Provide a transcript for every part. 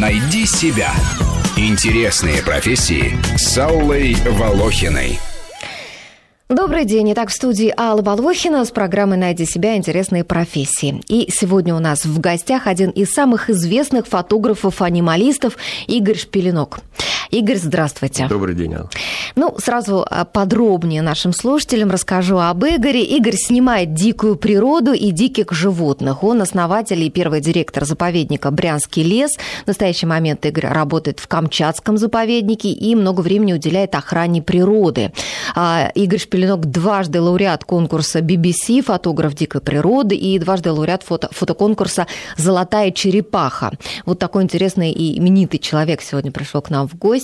Найди себя. Интересные профессии с Аллой Волохиной. Добрый день. Итак, в студии Алла Волохина с программой «Найди себя. Интересные профессии». И сегодня у нас в гостях один из самых известных фотографов-анималистов Игорь Шпилинок. Игорь, здравствуйте. Добрый день, Алла. Ну, сразу а, подробнее нашим слушателям расскажу об Игоре. Игорь снимает дикую природу и диких животных. Он основатель и первый директор заповедника «Брянский лес». В настоящий момент Игорь работает в Камчатском заповеднике и много времени уделяет охране природы. А, Игорь Шпилинок дважды лауреат конкурса BBC «Фотограф дикой природы» и дважды лауреат фото фотоконкурса «Золотая черепаха». Вот такой интересный и именитый человек сегодня пришел к нам в гости.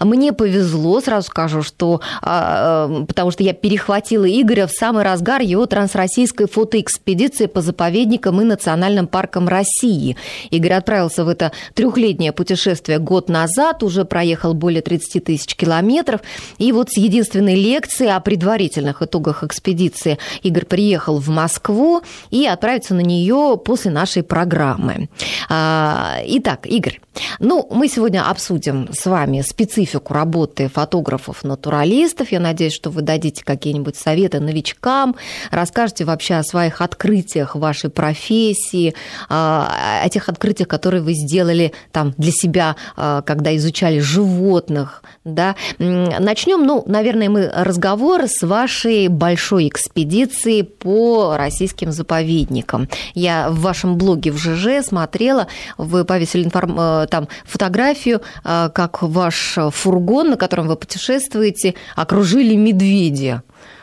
Мне повезло, сразу скажу, что а, э, потому что я перехватила Игоря в самый разгар его трансроссийской фотоэкспедиции по заповедникам и национальным паркам России. Игорь отправился в это трехлетнее путешествие год назад, уже проехал более 30 тысяч километров. И вот с единственной лекцией о предварительных итогах экспедиции Игорь приехал в Москву и отправится на нее после нашей программы. А, итак, Игорь, ну, мы сегодня обсудим с вами специфику работы фотографов-натуралистов. Я надеюсь, что вы дадите какие-нибудь советы новичкам, расскажете вообще о своих открытиях в вашей профессии, о тех открытиях, которые вы сделали там для себя, а, когда изучали животных. Да? Начнем, ну, наверное, мы разговор с вашей большой экспедиции по российским заповедникам. Я в вашем блоге в ЖЖ смотрела, вы повесили информацию там фотографию, а, как ваш фургон, на котором вы путешествуете, окружили медведи.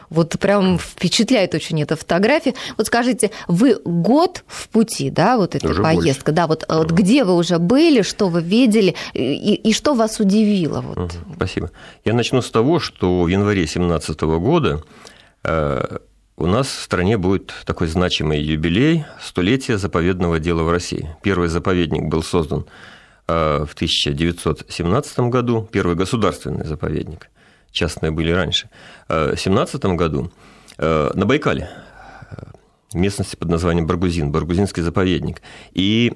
Вот прям впечатляет очень эта фотография. Вот скажите, вы год в пути, да, вот эта уже поездка, больше. да, вот, вот где вы уже были, что вы видели и, и что вас удивило? Вот. Спасибо. Я начну с того, что в январе 2017 года э, у нас в стране будет такой значимый юбилей – столетия заповедного дела в России. Первый заповедник был создан Э, в 1917 году, первый государственный заповедник, частные были раньше. Э, в 1917 году э, на Байкале, местности под названием Баргузин, Баргузинский заповедник. И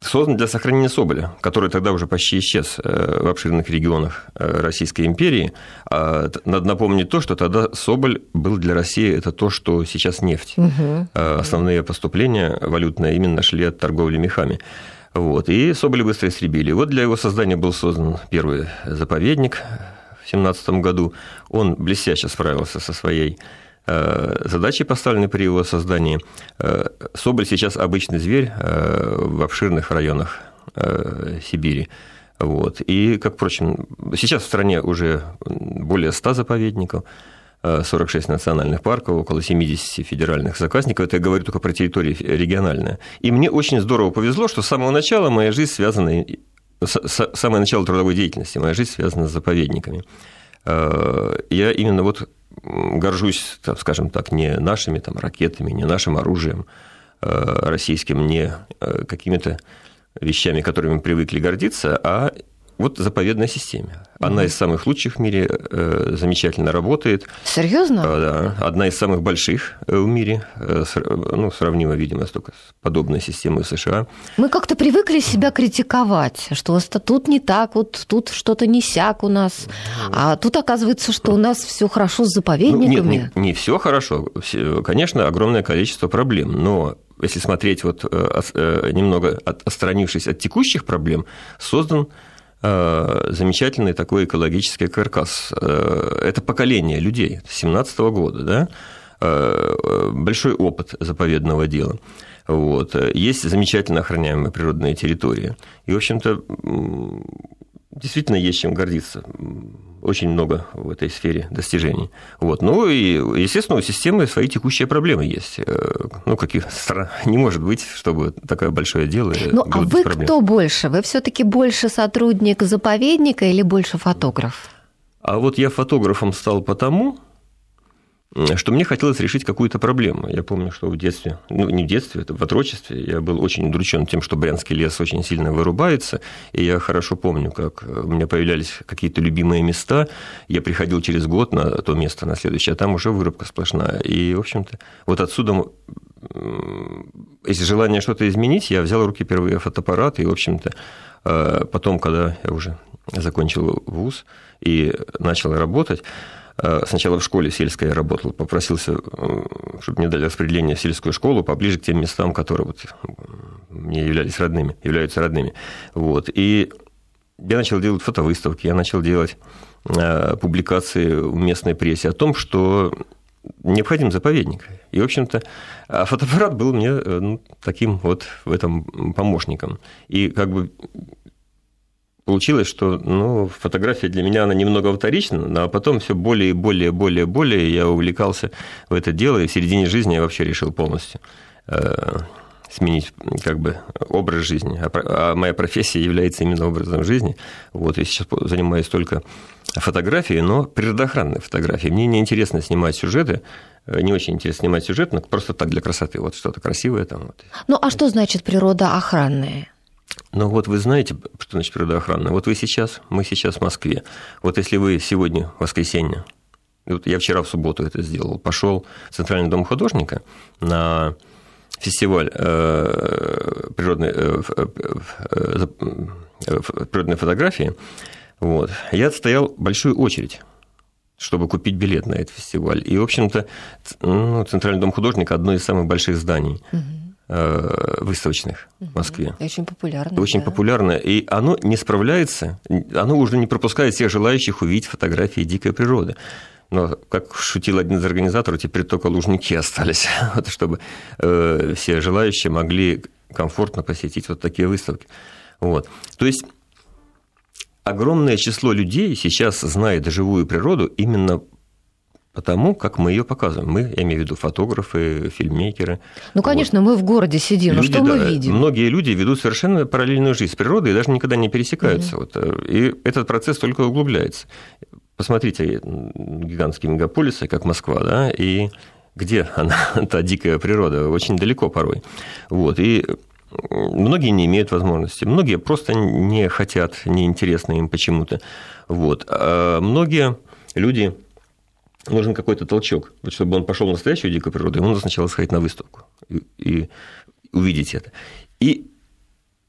создан для сохранения соболя, который тогда уже почти исчез в обширных регионах Российской империи. А надо напомнить то, что тогда соболь был для России это то, что сейчас нефть. Угу. Основные поступления валютные именно шли от торговли мехами. Вот, и Соболя быстро истребили. Вот для его создания был создан первый заповедник в 17 году. Он блестяще справился со своей э, задачей, поставленной при его создании. Э, Соболь сейчас обычный зверь э, в обширных районах Сибири. Вот. И, как впрочем, сейчас в стране уже более 100 заповедников. 46 национальных парков, около 70 федеральных заказников. Это я говорю только про территории региональные. И мне очень здорово повезло, что с самого начала моя жизнь связана, самое начало трудовой деятельности, моя жизнь связана с заповедниками. Э, я именно вот горжусь, скажем так, не нашими там, ракетами, не нашим оружием э, российским, не э, какими-то вещами, которыми привыкли гордиться, а вот заповедной системе. Она mm из самых лучших в мире, э, замечательно работает. Серьезно? Э, да, одна из самых больших э, в мире, ну, сравнима, видимо, только с подобной системой в США. Мы как-то привыкли себя критиковать, что тут не так, вот тут что-то не сяк у нас, а тут оказывается, что у нас все хорошо с заповедниками. Ну, нет, не, не все хорошо. Конечно, огромное количество проблем, но если смотреть вот немного отстранившись от текущих проблем, создан Э, замечательный такой экологический каркас. Э, это поколение людей 17 года, да? Э, большой опыт заповедного дела. Вот. Есть замечательно охраняемые природные территории. И, в общем-то, действительно есть чем гордиться. Очень много в этой сфере достижений. Вот. Ну и, естественно, у системы свои текущие проблемы есть. Э, ну, каких не может быть, чтобы такое большое дело. Ну, а вы проблем. кто больше? Вы все-таки больше сотрудник заповедника или больше фотограф? А вот я фотографом стал потому, что мне хотелось решить какую-то проблему. Я помню, что в детстве, ну не в детстве, это в отрочестве, я был очень удручен тем, что Брянский лес очень сильно вырубается, и я хорошо помню, как у меня появлялись какие-то любимые места, я приходил через год на то место, на следующее, а там уже вырубка сплошная. И, в общем-то, вот отсюда из желания что-то изменить, я взял в руки впервые фотоаппарат, и, в общем-то, э, потом, когда я уже закончил вуз и начал работать, э, Сначала в школе сельской я работал, попросился, чтобы мне дали распределение в сельскую школу поближе к тем местам, которые вот мне являлись родными, являются родными. Вот. И я начал делать фотовыставки, я начал делать публикации в местной прессе о том, что необходим заповедник. И, в общем-то, а фотоаппарат был мне э, ну, таким вот в этом помощником. И как бы получилось, что ну, фотография для меня она немного вторична, а потом все более и более, более, более я увлекался в это дело, и в середине жизни я вообще решил полностью э, сменить как бы образ жизни. А, а моя профессия является именно образом жизни. Вот, я сейчас занимаюсь только фотографией, но природоохранной фотографией. Мне не интересно снимать сюжеты, э, не очень интересно снимать сюжет, но просто так для красоты, вот что-то красивое там. Вот. Ну, а что значит природоохранная? Ну вот вы знаете, что значит природоохранная. Вот вы сейчас, мы сейчас в Москве. Вот если вы сегодня, воскресенье, вот я вчера в субботу это сделал, пошел в Центральный дом художника на фестиваль э, природной, э, природной фотографии, вот, я отстоял большую очередь чтобы купить билет на этот фестиваль. И, в общем-то, ну, Центральный дом художника – одно из самых больших зданий угу. Выставочных в Москве. Очень популярно. Очень да. популярно. И оно не справляется, оно уже не пропускает всех желающих увидеть фотографии дикой природы. Но, как шутил один из организаторов, теперь только лужники остались, вот, чтобы э, все желающие могли комфортно посетить вот такие выставки. Вот. То есть огромное число людей сейчас знает живую природу именно потому, как мы ее показываем. Мы, я имею в виду фотографы, фильммейкеры. Ну, конечно, вот. мы в городе сидим, люди, но что да, мы видим? Многие люди ведут совершенно параллельную жизнь с природой и даже никогда не пересекаются. Угу. Вот, и этот процесс только углубляется. Посмотрите гигантские мегаполисы, как Москва, да, и где она, та дикая природа, очень далеко порой. Вот, и многие не имеют возможности, многие просто не хотят, неинтересно им почему-то. Вот. А многие люди нужен какой-то толчок. Вот чтобы он пошел в настоящую дикую природу, ему нужно сначала сходить на выставку и, и увидеть это. И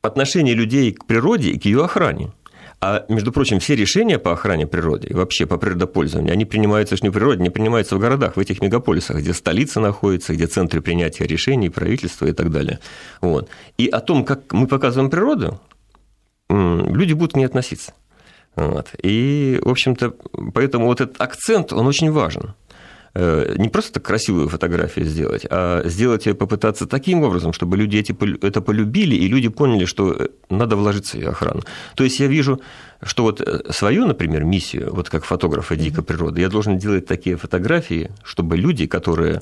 отношение людей к природе и к ее охране – а, между прочим, все решения по охране природы и вообще по природопользованию, они принимаются не в природе, не принимаются в городах, в этих мегаполисах, где столица находится, где центры принятия решений, правительства и так далее. Вот. И о том, как мы показываем природу, люди будут к ней относиться. Вот. И, в общем-то, поэтому вот этот акцент, он очень важен. Э, не просто красивую фотографию сделать, а сделать ее попытаться таким образом, чтобы люди эти, это полюбили, и люди поняли, что э, надо вложиться в ее охрану. То есть я вижу, что вот э, свою, например, миссию, вот как фотографа дикой природы, я должен делать такие фотографии, чтобы люди, которые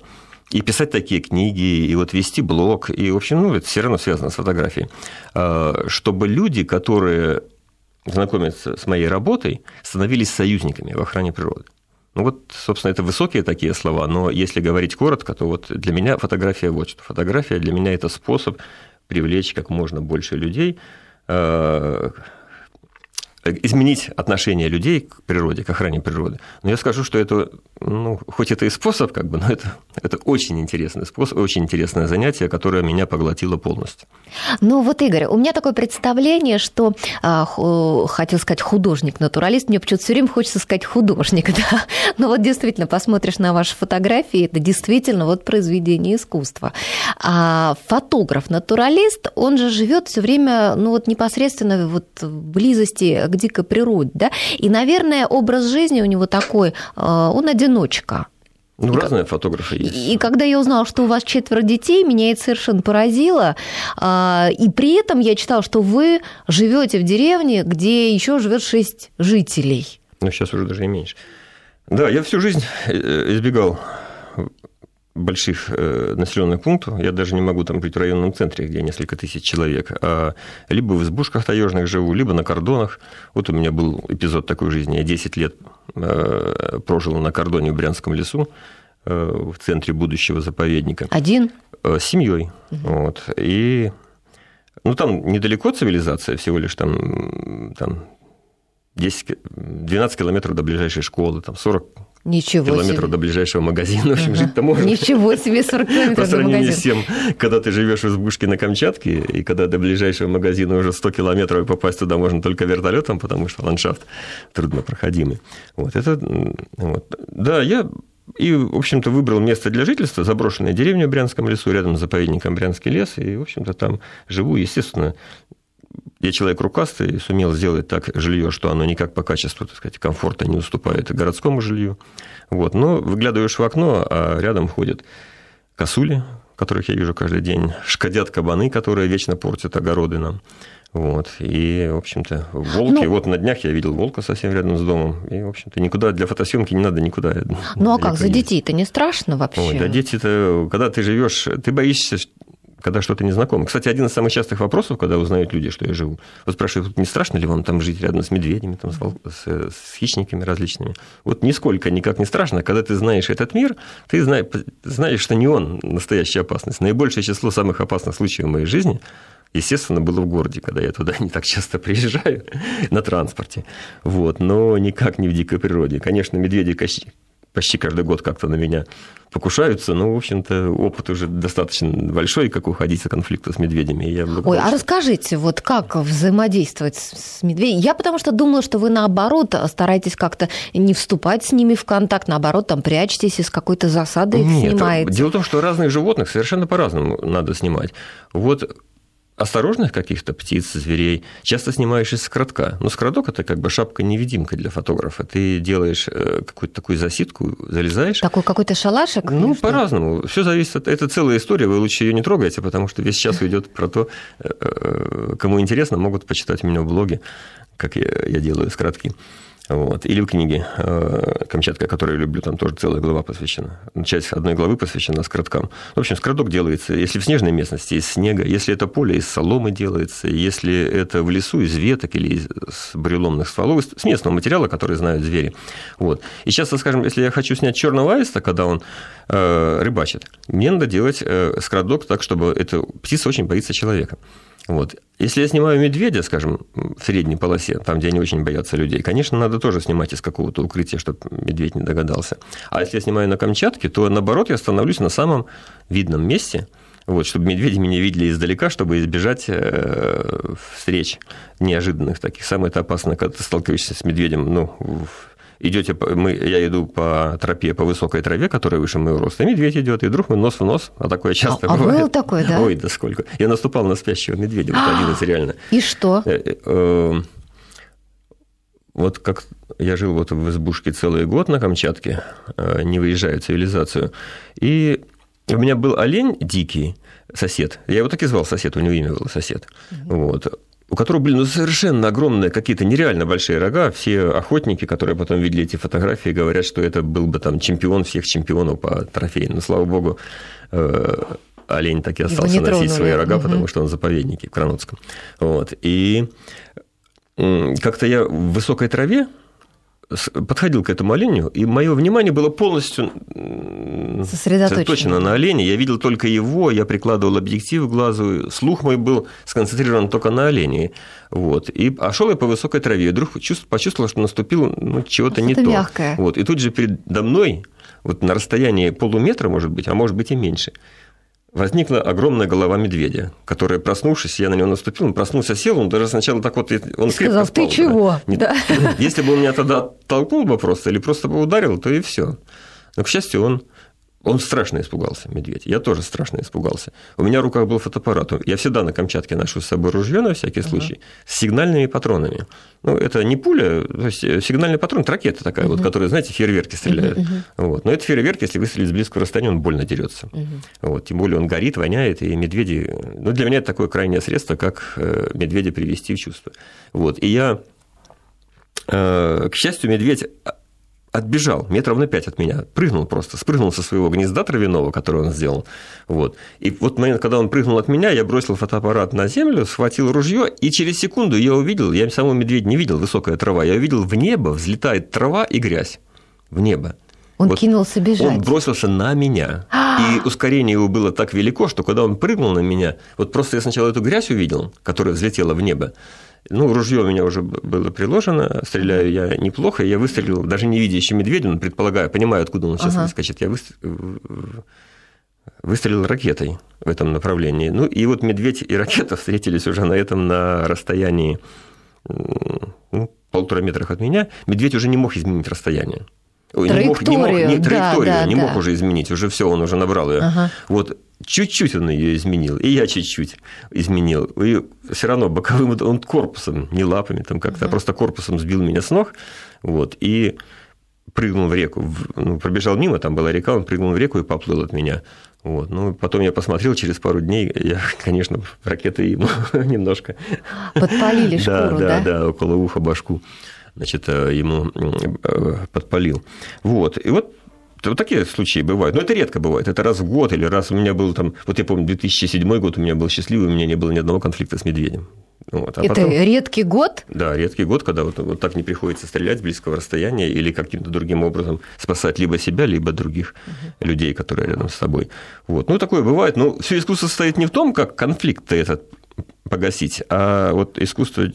и писать такие книги, и вот вести блог, и, в общем, ну, это все равно связано с фотографией, чтобы люди, которые знакомятся с моей работой, становились союзниками в охране природы. Ну вот, собственно, это высокие такие слова, но если говорить коротко, то вот для меня фотография вот что. Фотография для меня это способ привлечь как можно больше людей э, изменить отношение людей к природе, к охране природы. Но я скажу, что это, ну, хоть это и способ, как бы, но это, это очень интересный способ, очень интересное занятие, которое меня поглотило полностью. Ну вот, Игорь, у меня такое представление, что, а, хотел сказать художник-натуралист, мне почему-то все время хочется сказать художник, да. Но вот действительно, посмотришь на ваши фотографии, это действительно вот произведение искусства. А фотограф-натуралист, он же живет все время, ну вот непосредственно вот в близости к дикой природе, да, и, наверное, образ жизни у него такой, э, он одиночка. Ну, и разные фотографы есть. И когда я узнала, что у вас четверо детей, меня это совершенно поразило. А, и при этом я читала, что вы живете в деревне, где еще живет шесть жителей. Ну, сейчас уже даже и меньше. Да, я всю жизнь э, избегал больших э, населенных пунктов, я даже не могу там жить в районном центре, где несколько тысяч человек, а либо в избушках таежных живу, либо на кордонах. Вот у меня был эпизод такой жизни. Я 10 лет э, прожил на кордоне в Брянском лесу, э, в центре будущего заповедника. Один? С семьей. Угу. Вот. И ну, там недалеко цивилизация, всего лишь там, там 10, 12 километров до ближайшей школы, там 40 Ничего километров себе. до ближайшего магазина. В общем, Ага. жить-то можно. Ничего себе, 40 По километров до сравнению магазина. с тем, когда ты живешь в избушке на Камчатке, и когда до ближайшего магазина уже 100 километров, и попасть туда можно только вертолетом, потому что ландшафт труднопроходимый. Вот это, вот. Да, я и, в общем-то, выбрал место для жительства, заброшенная деревня в Брянском лесу, рядом с заповедником Брянский лес, и, в общем-то, там живу, естественно, я человек рукастый, сумел сделать так жилье, что оно никак по качеству, так сказать, комфорта не уступает городскому жилью. Вот. Но выглядываешь в окно, а рядом ходят косули, которых я вижу каждый день, шкодят кабаны, которые вечно портят огороды нам. Вот. И, в общем-то, волки. Ну- вот на днях я видел волка совсем рядом с домом. И, в общем-то, никуда для фотосъемки не надо никуда. Ну а как, за детей-то не страшно вообще? Ой, да дети-то, когда ты живешь, ты боишься, когда что-то незнакомое. Кстати, один из самых частых вопросов, когда узнают люди, что я живу, вот спрашивают, не страшно ли вам там жить рядом с медведями, там, с, вол- с, с хищниками различными? Вот нисколько, никак не страшно. Когда ты знаешь этот мир, ты знаешь, знаешь, что не он настоящая опасность. Наибольшее число самых опасных случаев в моей жизни естественно, было в городе, когда я туда не так часто приезжаю на транспорте. Вот, но никак не в дикой природе. Конечно, медведи почти, каждый год как-то на меня покушаются, но, в общем-то, опыт уже достаточно большой, как уходить от конфликта с медведями. Я Ой, а расскажите, вот как взаимодействовать с с медведями? Я потому что думала, что вы наоборот стараетесь как-то не вступать с ними в контакт, наоборот, там прячетесь из какой-то засады Нет, снимаете. дело в том, что разных животных совершенно по-разному надо снимать. Вот осторожных каких-то птиц, зверей часто снимаешь из скоротка. Но скороток – это как бы шапка-невидимка для фотографа. Ты делаешь э, какую-то такую засидку, залезаешь, Такой какой-то шалашик? Ну, по-разному. Все зависит от... Это целая история, вы лучше ее не трогайте, потому что весь час уйдет про то, э, э, кому интересно, могут почитать меня в блоге, как я, я делаю скоротки. Вот. Или в книге э, «Камчатка», которую я люблю, там тоже целая глава посвящена. Часть одной главы посвящена скороткам. В общем, скороток делается, если в снежной местности, из снега, если это поле, из соломы делается, если это в лесу, из веток или из с буреломных стволов, с местного материала, который знают звери. Вот. И часто, скажем, если я хочу снять черного аиста, когда он э, рыбачит, мне надо делать э, скороток так, чтобы эта птица очень боится человека. Вот. Если я снимаю медведя, скажем, в средней полосе, там, где они очень боятся людей, конечно, надо тоже снимать из какого-то укрытия, чтобы медведь не догадался. А если я снимаю на Камчатке, то, наоборот, я становлюсь на самом видном месте, вот, чтобы медведи меня видели издалека, чтобы избежать э, встреч неожиданных таких. Самое это опасно, когда ты сталкиваешься с медведем, ну, в- идете, мы, я иду по тропе, по высокой траве, которая выше моего роста, и медведь идет, и вдруг мы нос в нос, а такое часто а бывает. было такое, да? Ой, да сколько. Я наступал на спящего медведя, вот один из реально. И что? Э, э, э, Вот как я жил вот в избушке целый год на Камчатке, э, не выезжая в цивилизацию, и у меня был олень дикий, сосед, я его так и звал сосед, у него имя было сосед, вот, у которого были ну, совершенно огромные, какие-то нереально большие рога. Все охотники, которые потом видели эти фотографии, говорят, что это был бы там чемпион всех чемпионов по трофеям. Но, слава богу, э, олень так и остался носить тронули. свои рога, Мгм. потому что он в заповеднике в Кранотском. Вот. И как-то я в высокой траве подходил к этому оленю, и мое внимание было полностью Сосредоточено. сосредоточено на олене. Я видел только его, я прикладывал объектив к глазу, слух мой был сконцентрирован только на олене. Вот. И, а шел я по высокой траве, и вдруг чувств- почувствовал, что наступило ну, чего-то не Что-то то. мягкое. Вот. И тут же передо мной, вот на расстоянии полуметра, может быть, а может быть и меньше, возникла огромная голова медведя, которая, проснувшись, я на него наступил, он проснулся, сел, он даже сначала так вот, он Сказал, «Ты спал, да. чего?» Не- Да. Если бы он меня тогда толкнул бы просто или просто бы ударил, то и все. Но, к счастью, он он страшно испугался, медведь. Я тоже страшно испугался. У меня в руках был фотоаппарат. Я всегда на Камчатке ношу с собой ружье на всякий случай с сигнальными патронами. Ну, это не пуля, то есть э, сигнальный патрон, это ракета такая, вот, которая, знаете, фейерверки стреляют. Вот. Но это фейерверк, если выстрелить с близкого расстояния, он больно дерется. Вот. Тем более он горит, воняет, и медведи... Ну, для меня это такое крайнее средство, как э, медведя привести в чувство. Вот. И я Э, к счастью, медведь отбежал метров на пять от меня, прыгнул просто, спрыгнул со своего гнезда травяного, которое он сделал. Вот. И вот момент, когда он прыгнул от меня, я бросил фотоаппарат на землю, схватил ружье, и через секунду я увидел, я самого медведя не видел, высокая трава, я увидел в небо взлетает трава и грязь. В небо. Он Вот кинулся бежать. Он бросился на меня. И ускорение его было так велико, что когда он прыгнул на меня, вот просто я сначала эту грязь увидел, которая взлетела в небо, Ну, ружье у меня уже было приложено, стреляю я неплохо, я выстрелил, даже не видя еще медведя, но предполагаю, понимаю, откуда он сейчас ага. выскочит, я выстрелил ракетой в этом направлении. Ну, и вот медведь и ракета встретились уже на этом на расстоянии ну, полутора метрах от меня. Медведь уже не мог изменить расстояние. Не мог, не мог, не, траекторию да, да, не да. мог уже изменить, уже все, он уже набрал ее. Ага. Вот чуть-чуть он ее изменил, и я чуть-чуть изменил. И все равно боковым он корпусом, не лапами там как-то, ага. а просто корпусом сбил меня с ног. Вот, и прыгнул в реку. Ну, пробежал мимо, там была река, он прыгнул в реку и поплыл от меня. Вот. Ну, потом я посмотрел, через пару дней я, конечно, ракеты ему немножко... Подпалили шкуру, да? Да, да, около уха башку значит, э, ему э, подпалил. Вот. И вот вот такие случаи бывают. Но это редко бывает. Это раз в год или раз у меня был там... Вот я помню, 2007 год у меня был счастливый, у меня не было ни одного конфликта с медведем. Вот. А это потом, редкий год? Да, редкий год, когда вот, вот так не приходится стрелять с близкого расстояния или каким-то другим образом спасать либо себя, либо других угу. людей, которые рядом с тобой. Вот. Ну, такое бывает. Но все искусство состоит не в том, как конфликт этот погасить. А вот искусство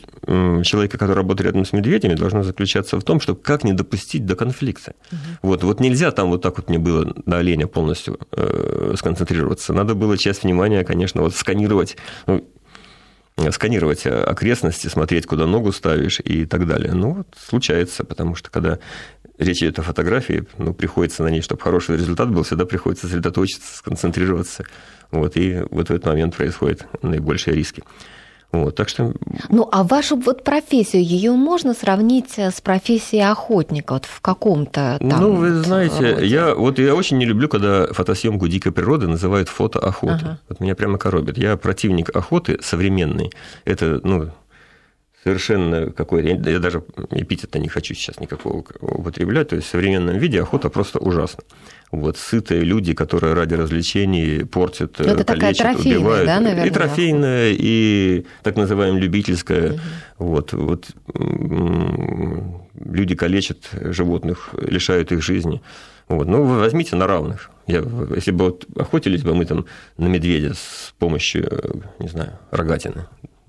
человека, который работает рядом с медведями, должно заключаться в том, что как не допустить до конфликта. Угу. Вот, вот нельзя там вот так вот мне было на оленя полностью э, сконцентрироваться. Надо было часть внимания, конечно, вот сканировать, ну, сканировать окрестности, смотреть, куда ногу ставишь и так далее. Ну, вот случается, потому что когда речь идет о фотографии, ну, приходится на ней, чтобы хороший результат был, всегда приходится сосредоточиться, сконцентрироваться. Вот, и вот в этот момент происходят наибольшие риски. Вот, так что... Ну, а вашу вот профессию, ее можно сравнить с профессией охотника вот в каком-то там... Ну, вы знаете, роде? я, вот я очень не люблю, когда фотосъемку дикой природы называют фотоохотой. Ага. Вот меня прямо коробит. Я противник охоты современной. Это, ну, совершенно какой-то... Я даже эпитета не хочу сейчас никакого употреблять. То есть в современном виде охота просто ужасна. Вот сытые люди, которые ради развлечений портят, ну, это калечат, убивают. Да, наверное, и трофейная, и так называемая любительская. Угу. Вот, вот люди калечат животных, лишают их жизни. Вот. Ну, вы возьмите на равных. Я, если бы вот охотились бы мы там на медведя с помощью, не знаю, рогатины,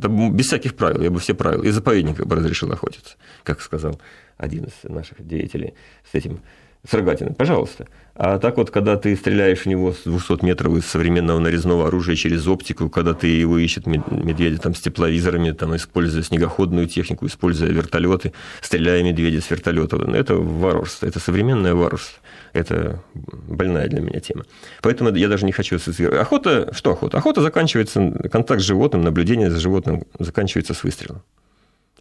без всяких правил, я бы все правила, и заповедник бы разрешил охотиться, как сказал один из наших деятелей с этим с пожалуйста. А так вот, когда ты стреляешь в него с 200 метров из современного нарезного оружия через оптику, когда ты его ищет медведя там, с тепловизорами, там, используя снегоходную технику, используя вертолеты, стреляя медведя с вертолета, это варварство, это современное варварство. Это больная для меня тема. Поэтому я даже не хочу ассоциировать. Охота, что охота? Охота заканчивается, контакт с животным, наблюдение за животным заканчивается с выстрелом.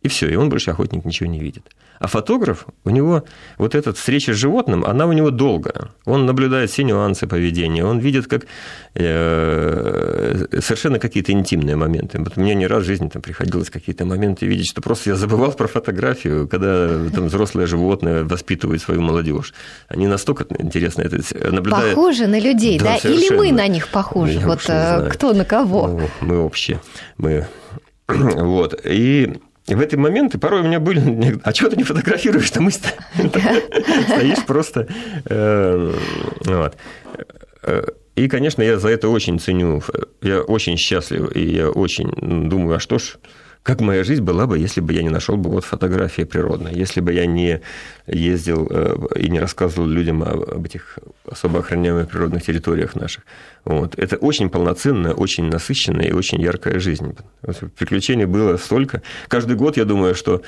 И все, и он больше охотник ничего не видит. А фотограф, у него вот эта встреча с животным, она у него долгая. Он наблюдает все нюансы поведения, он видит как э, совершенно какие-то интимные моменты. Вот мне не раз в жизни там приходилось какие-то моменты видеть, что просто я забывал про фотографию, когда там взрослые животные воспитывают свою молодежь. Они настолько интересно это наблюдают. Похожи на людей, да? да? Или мы на них похожи? Я вот э, кто на кого? Ну, мы общие. Мы... Вот. И и в эти моменты порой у меня были, а чего ты не фотографируешь, там стоишь просто. Э. И, конечно, я за это очень ценю, я очень счастлив, и я очень думаю, а что ж, как моя жизнь была бы, если бы я не нашел бы вот фотографии природной, если бы я не ездил э, и не рассказывал людям об этих особо охраняемых природных территориях наших. Вот. Это очень полноценная, очень насыщенная и очень яркая жизнь. Приключений было столько. Каждый год я думаю, что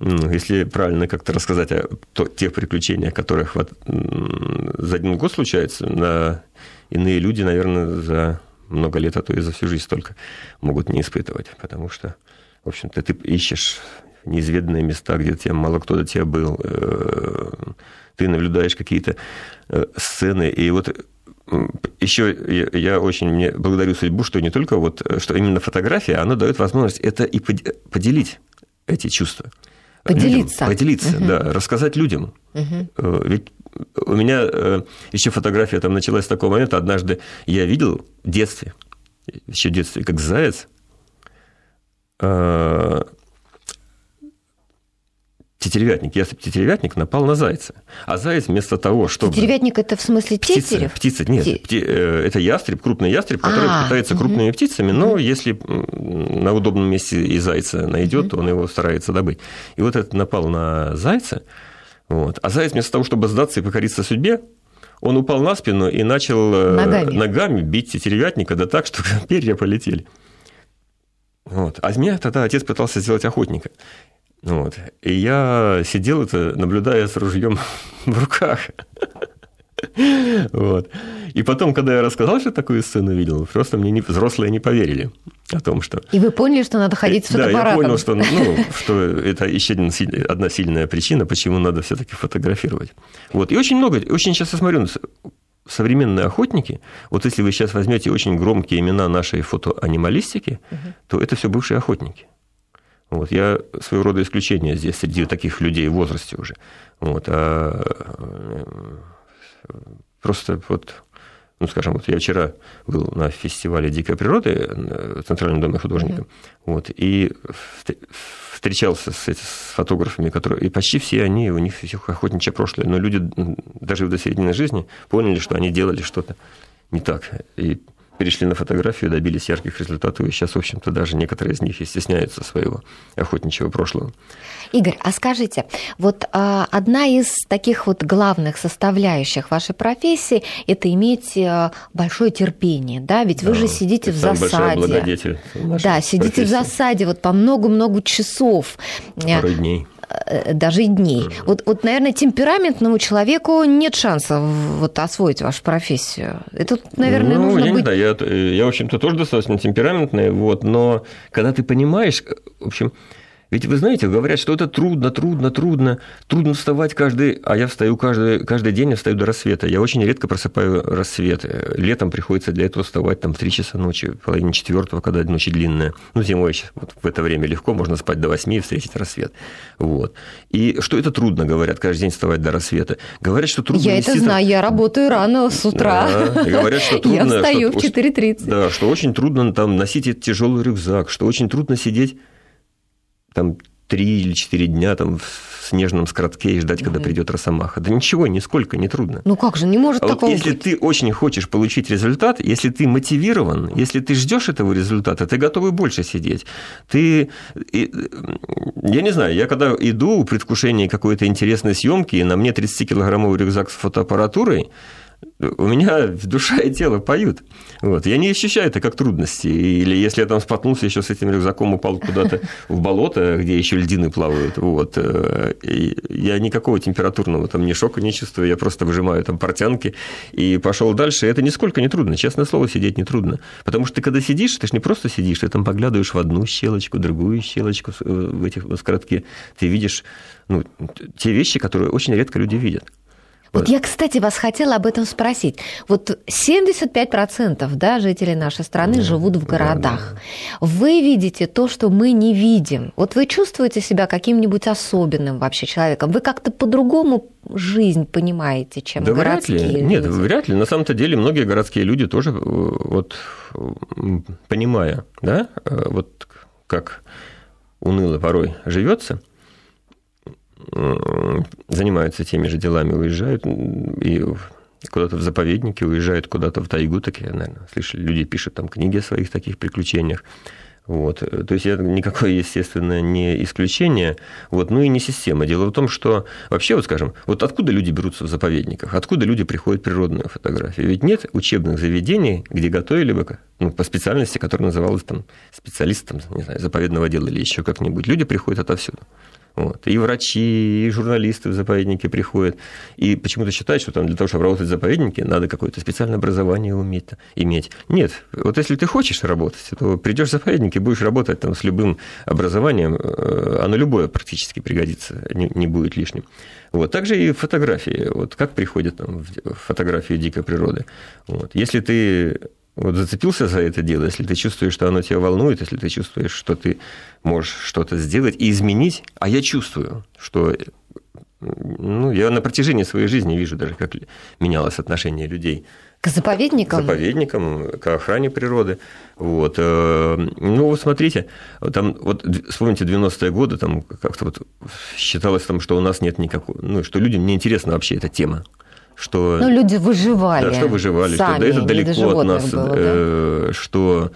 если правильно как-то рассказать о тех приключениях, которых вот за один год случается, на иные люди, наверное, за много лет, а то и за всю жизнь столько могут не испытывать, потому что в общем-то, ты ищешь неизведанные места, где тебя мало кто до тебя был, э, ты наблюдаешь какие-то э, сцены, и вот еще я очень мне благодарю судьбу, что не только вот, что именно фотография, она дает возможность это и поделить эти чувства. Поделиться. Людям, поделиться, угу. да, рассказать людям. Угу. Ведь у меня еще фотография там началась с такого момента. Однажды я видел в детстве, еще в детстве, как заяц Э, тетеревятник, ястреб-тетеревятник напал на зайца. А заяц вместо того, чтобы... Тетеревятник – это в смысле тетерев? Птица, птица нет. Те... Пти... Э, это ястреб, крупный ястреб, который а, питается угу. крупными птицами, но угу. если на удобном месте и зайца найдет, угу. он его старается добыть. И вот это напал на зайца, вот. а заяц вместо того, чтобы сдаться и покориться судьбе, он упал на спину и начал э, ногами, ногами бить тетеревятника, да так, что перья полетели. Вот. А меня тогда отец пытался сделать охотника. Вот. И я сидел это, наблюдая с ружьем в руках. Вот. И потом, когда я рассказал, что такую сцену видел, просто мне не, взрослые не поверили о том, что... И вы поняли, что надо ходить с фотоаппаратом. Да, я понял, что, ну, что это еще одна сильная причина, почему надо все таки фотографировать. Вот. И очень много, очень часто смотрю, современные охотники, вот если вы сейчас возьмете очень громкие имена нашей фотоанималистики, угу. то это все бывшие охотники. Вот, я своего рода исключение здесь среди таких людей в возрасте уже. Вот, а просто вот ну, скажем, вот я вчера был на фестивале дикой природы в Центральном доме художника, mm-hmm. вот, и встречался с, с фотографами, которые, и почти все они, у них всех охотничье прошлое, но люди даже в досередине жизни поняли, что они делали что-то не так, и перешли на фотографию, добились ярких результатов, и сейчас, в общем-то, даже некоторые из них и стесняются своего охотничьего прошлого. Игорь, а скажите, вот а, одна из таких вот главных составляющих вашей профессии – это иметь а, большое терпение, да? Ведь да, вы же сидите в засаде. Да, сидите профессии. в засаде вот по много-много часов. Пару дней э, даже и дней. Вот, вот, наверное, темпераментному человеку нет шанса вот освоить вашу профессию. Это, наверное, ну, нужно я быть... Не знаю, я, я, в общем-то, тоже достаточно темпераментный, вот, но когда ты понимаешь, в общем, ведь вы знаете, говорят, что это трудно, трудно, трудно, трудно вставать каждый, а я встаю каждый, каждый день, я встаю до рассвета. Я очень редко просыпаю рассвет. Летом приходится для этого вставать там в 3 часа ночи, половине четвертого, когда ночь длинная. Ну, зимой вот в это время легко, можно спать до 8 и встретить рассвет. Вот. И что это трудно, говорят, каждый день вставать до рассвета. Говорят, что трудно... Я это знаю, я работаю рано с утра. Да, говорят, что трудно... Я встаю что, в 4.30. Да, что очень трудно там носить этот тяжелый рюкзак, что очень трудно сидеть там три или четыре дня там в снежном скоротке и ждать, когда придет росомаха. Да ничего, нисколько не трудно. Ну как же, не может а такого вот если быть. ты очень хочешь получить результат, если ты мотивирован, если ты ждешь этого результата, ты готовый больше сидеть. Ты, я не знаю, я когда иду в предвкушении какой-то интересной съемки, и на мне 30-килограммовый рюкзак с фотоаппаратурой, у меня душа и тело поют. Вот. Я не ощущаю это как трудности. Или если я там споткнулся еще с этим рюкзаком, упал куда-то в болото, где еще льдины плавают, вот. Э, и я никакого температурного там ни шока не чувствую, я просто выжимаю там портянки и пошел дальше. Это нисколько не трудно. Честное слово, сидеть не трудно. Потому что ты когда сидишь, ты же не просто сидишь, ты там поглядываешь в одну щелочку, другую щелочку в этих скоротке. Ты видишь ну, те вещи, которые очень редко люди видят. Вот я, кстати, вас хотела об этом спросить. Вот 75% да, жителей нашей страны да, живут в городах. Да, да. Вы видите то, что мы не видим. Вот вы чувствуете себя каким-нибудь особенным вообще человеком? Вы как-то по-другому жизнь понимаете, чем да городские вряд ли. люди? Нет, вряд ли. На самом-то деле многие городские люди тоже, э, вот, понимая, да, э, вот как уныло порой живется, занимаются теми же делами, уезжают и куда-то в заповедники, уезжают куда-то в тайгу, такие, наверное, слышали, люди пишут там книги о своих таких приключениях. Вот. То есть это никакое, естественно, не исключение, вот, ну и не система. Дело в том, что вообще, вот скажем, вот откуда люди берутся в заповедниках, откуда люди приходят в природную фотографию? Ведь нет учебных заведений, где готовили бы ну, по специальности, которая называлась там специалистом, не знаю, заповедного дела или еще как-нибудь. Люди приходят отовсюду. Вот. И врачи, и журналисты в заповедники приходят. И почему-то считают, что там для того, чтобы работать в заповеднике, надо какое-то специальное образование уметь, иметь. Нет. Вот если ты хочешь работать, то придешь в заповедник и будешь работать там с любым образованием, э, оно любое практически пригодится, не, будет лишним. Вот. Также и фотографии. Вот как приходят там, фотографии дикой природы. Вот. Если ты вот зацепился за это дело, если ты чувствуешь, что оно тебя волнует, если ты чувствуешь, что ты можешь что-то сделать и изменить, а я чувствую, что ну, я на протяжении своей жизни вижу даже, как менялось отношение людей к заповедникам? К заповедникам, к охране природы. Вот. Э, ну, вот смотрите, там, вот вспомните 90-е годы, там как-то вот считалось, там, что у нас нет никакого, ну, что людям не интересна вообще эта тема что... Ну, люди выживали. Да, что выживали, сами, что да, это далеко от нас, было, э, да? что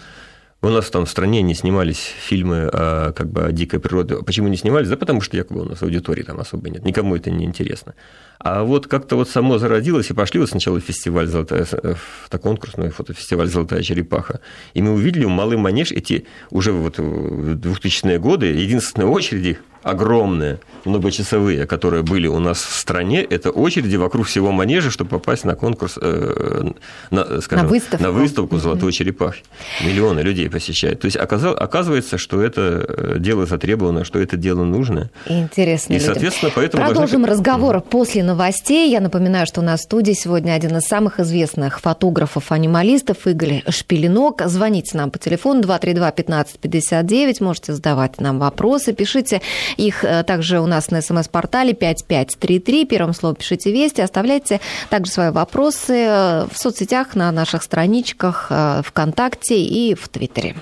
у нас там в стране не снимались фильмы о, как бы, о дикой природе. Почему не снимались? Да потому что якобы у нас аудитории там особо нет, никому это не интересно. А вот как-то вот само зародилось, и пошли вот сначала фестиваль «Золотая», это конкурсный фотофестиваль «Золотая черепаха», и мы увидели у Малый Манеж эти уже вот в 2000-е годы единственные очереди огромные, многочасовые, которые были у нас в стране, это очереди вокруг всего манежа, чтобы попасть на конкурс, э, на, скажем, на выставку, на выставку «Золотой черепахи». Миллионы людей посещают. То есть оказывается, что это э, дело затребовано, что это дело нужно. Интересно. И, людям. соответственно, поэтому... Продолжим должны... разговор после новостей. Я напоминаю, что у нас в студии сегодня один из самых известных фотографов-анималистов Игорь Шпилинок. Звоните нам по телефону 232-1559, можете задавать нам вопросы, пишите их э, также у нас на смс-портале 5533. Первым словом пишите «Вести». Оставляйте также свои вопросы э, в соцсетях, на наших страничках э, ВКонтакте и в Твиттере.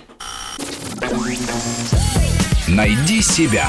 Найди себя.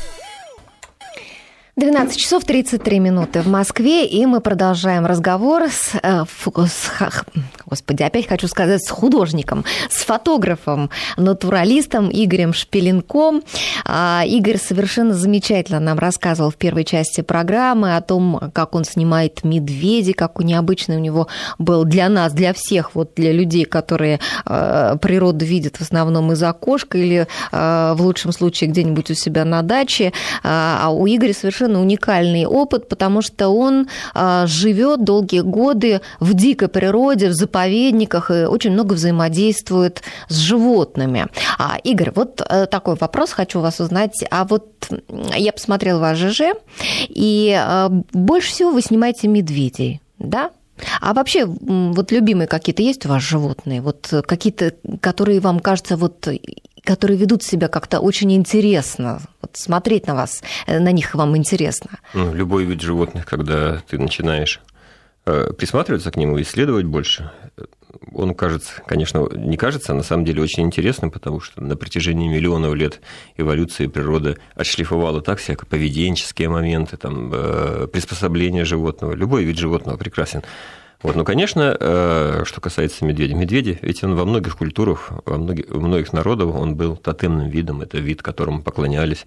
12 часов 33 минуты в Москве, и мы продолжаем разговор с, э, с господи, опять хочу сказать, с художником, с фотографом, натуралистом Игорем Шпеленком. А, Игорь совершенно замечательно нам рассказывал в первой части программы о том, как он снимает медведей, как необычный у него был для нас, для всех, вот для людей, которые э, природу видят в основном из окошка или э, в лучшем случае где-нибудь у себя на даче. А у Игоря совершенно уникальный опыт, потому что он э, живет долгие годы в дикой природе, в заповедниках и очень много взаимодействует с животными. А, Игорь, вот э, такой вопрос хочу вас узнать. А вот я посмотрела ваш ЖЖ, и э, больше всего вы снимаете медведей, да? А вообще, вот любимые какие-то есть у вас животные? Вот какие-то, которые вам кажутся вот которые ведут себя как-то очень интересно. Вот смотреть на вас, э, на них вам интересно. Ну, любой вид животных, когда ты начинаешь Э, присматриваться к нему, исследовать больше. Он кажется, конечно, не кажется, а на самом деле очень интересным, потому что на протяжении миллионов лет эволюции природа отшлифовала так всякие поведенческие моменты, там, э, приспособления животного. Любой вид животного прекрасен. Вот, ну, конечно, э, что касается медведя. Медведи, ведь он во многих культурах, во многих, у многих народов он был тотемным видом, это вид, которому поклонялись.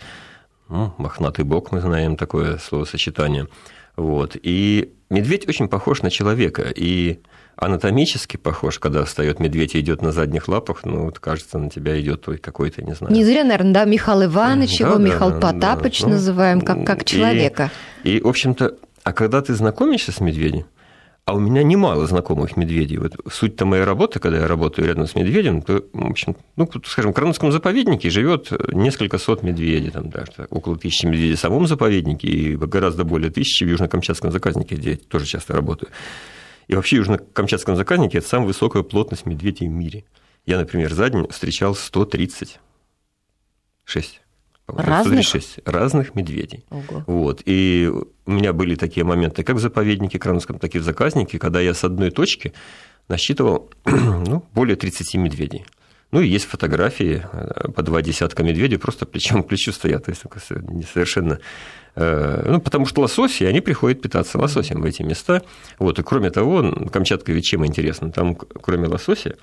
Ну, мохнатый бог, мы знаем такое словосочетание. Вот. И медведь очень похож на человека, и анатомически похож, когда встает медведь и идет на задних лапах, ну, вот кажется, на тебя идет какой-то, не знаю. Не зря, наверное, да, Михаил Иванович, да, его да, Михаил да, Потапыч да. называем, как, как человека. И, и, в общем-то, а когда ты знакомишься с медведем, а у меня немало знакомых медведей. Вот суть-то моей работы, когда я работаю рядом с медведем, то, в общем, ну, скажем, в Кранском заповеднике живет несколько сот медведей, там даже около тысячи медведей в самом заповеднике и гораздо более тысячи в Южно-Камчатском заказнике, где я тоже часто работаю. И вообще Южно-Камчатском заказнике это самая высокая плотность медведей в мире. Я, например, за день встречал 136 Разных? 136 разных медведей. Ого. Вот. И у меня были такие моменты, как в заповеднике Крановском, так и в заказнике, когда я с одной точки насчитывал ну, более 30 медведей. Ну и есть фотографии э, по два десятка медведей, просто плечом к плечу стоят. То есть совершенно... Э, ну, потому что лососи, они приходят питаться лососем в эти места. Вот, и кроме того, Камчатка ведь чем интересно? Там, кроме лосося,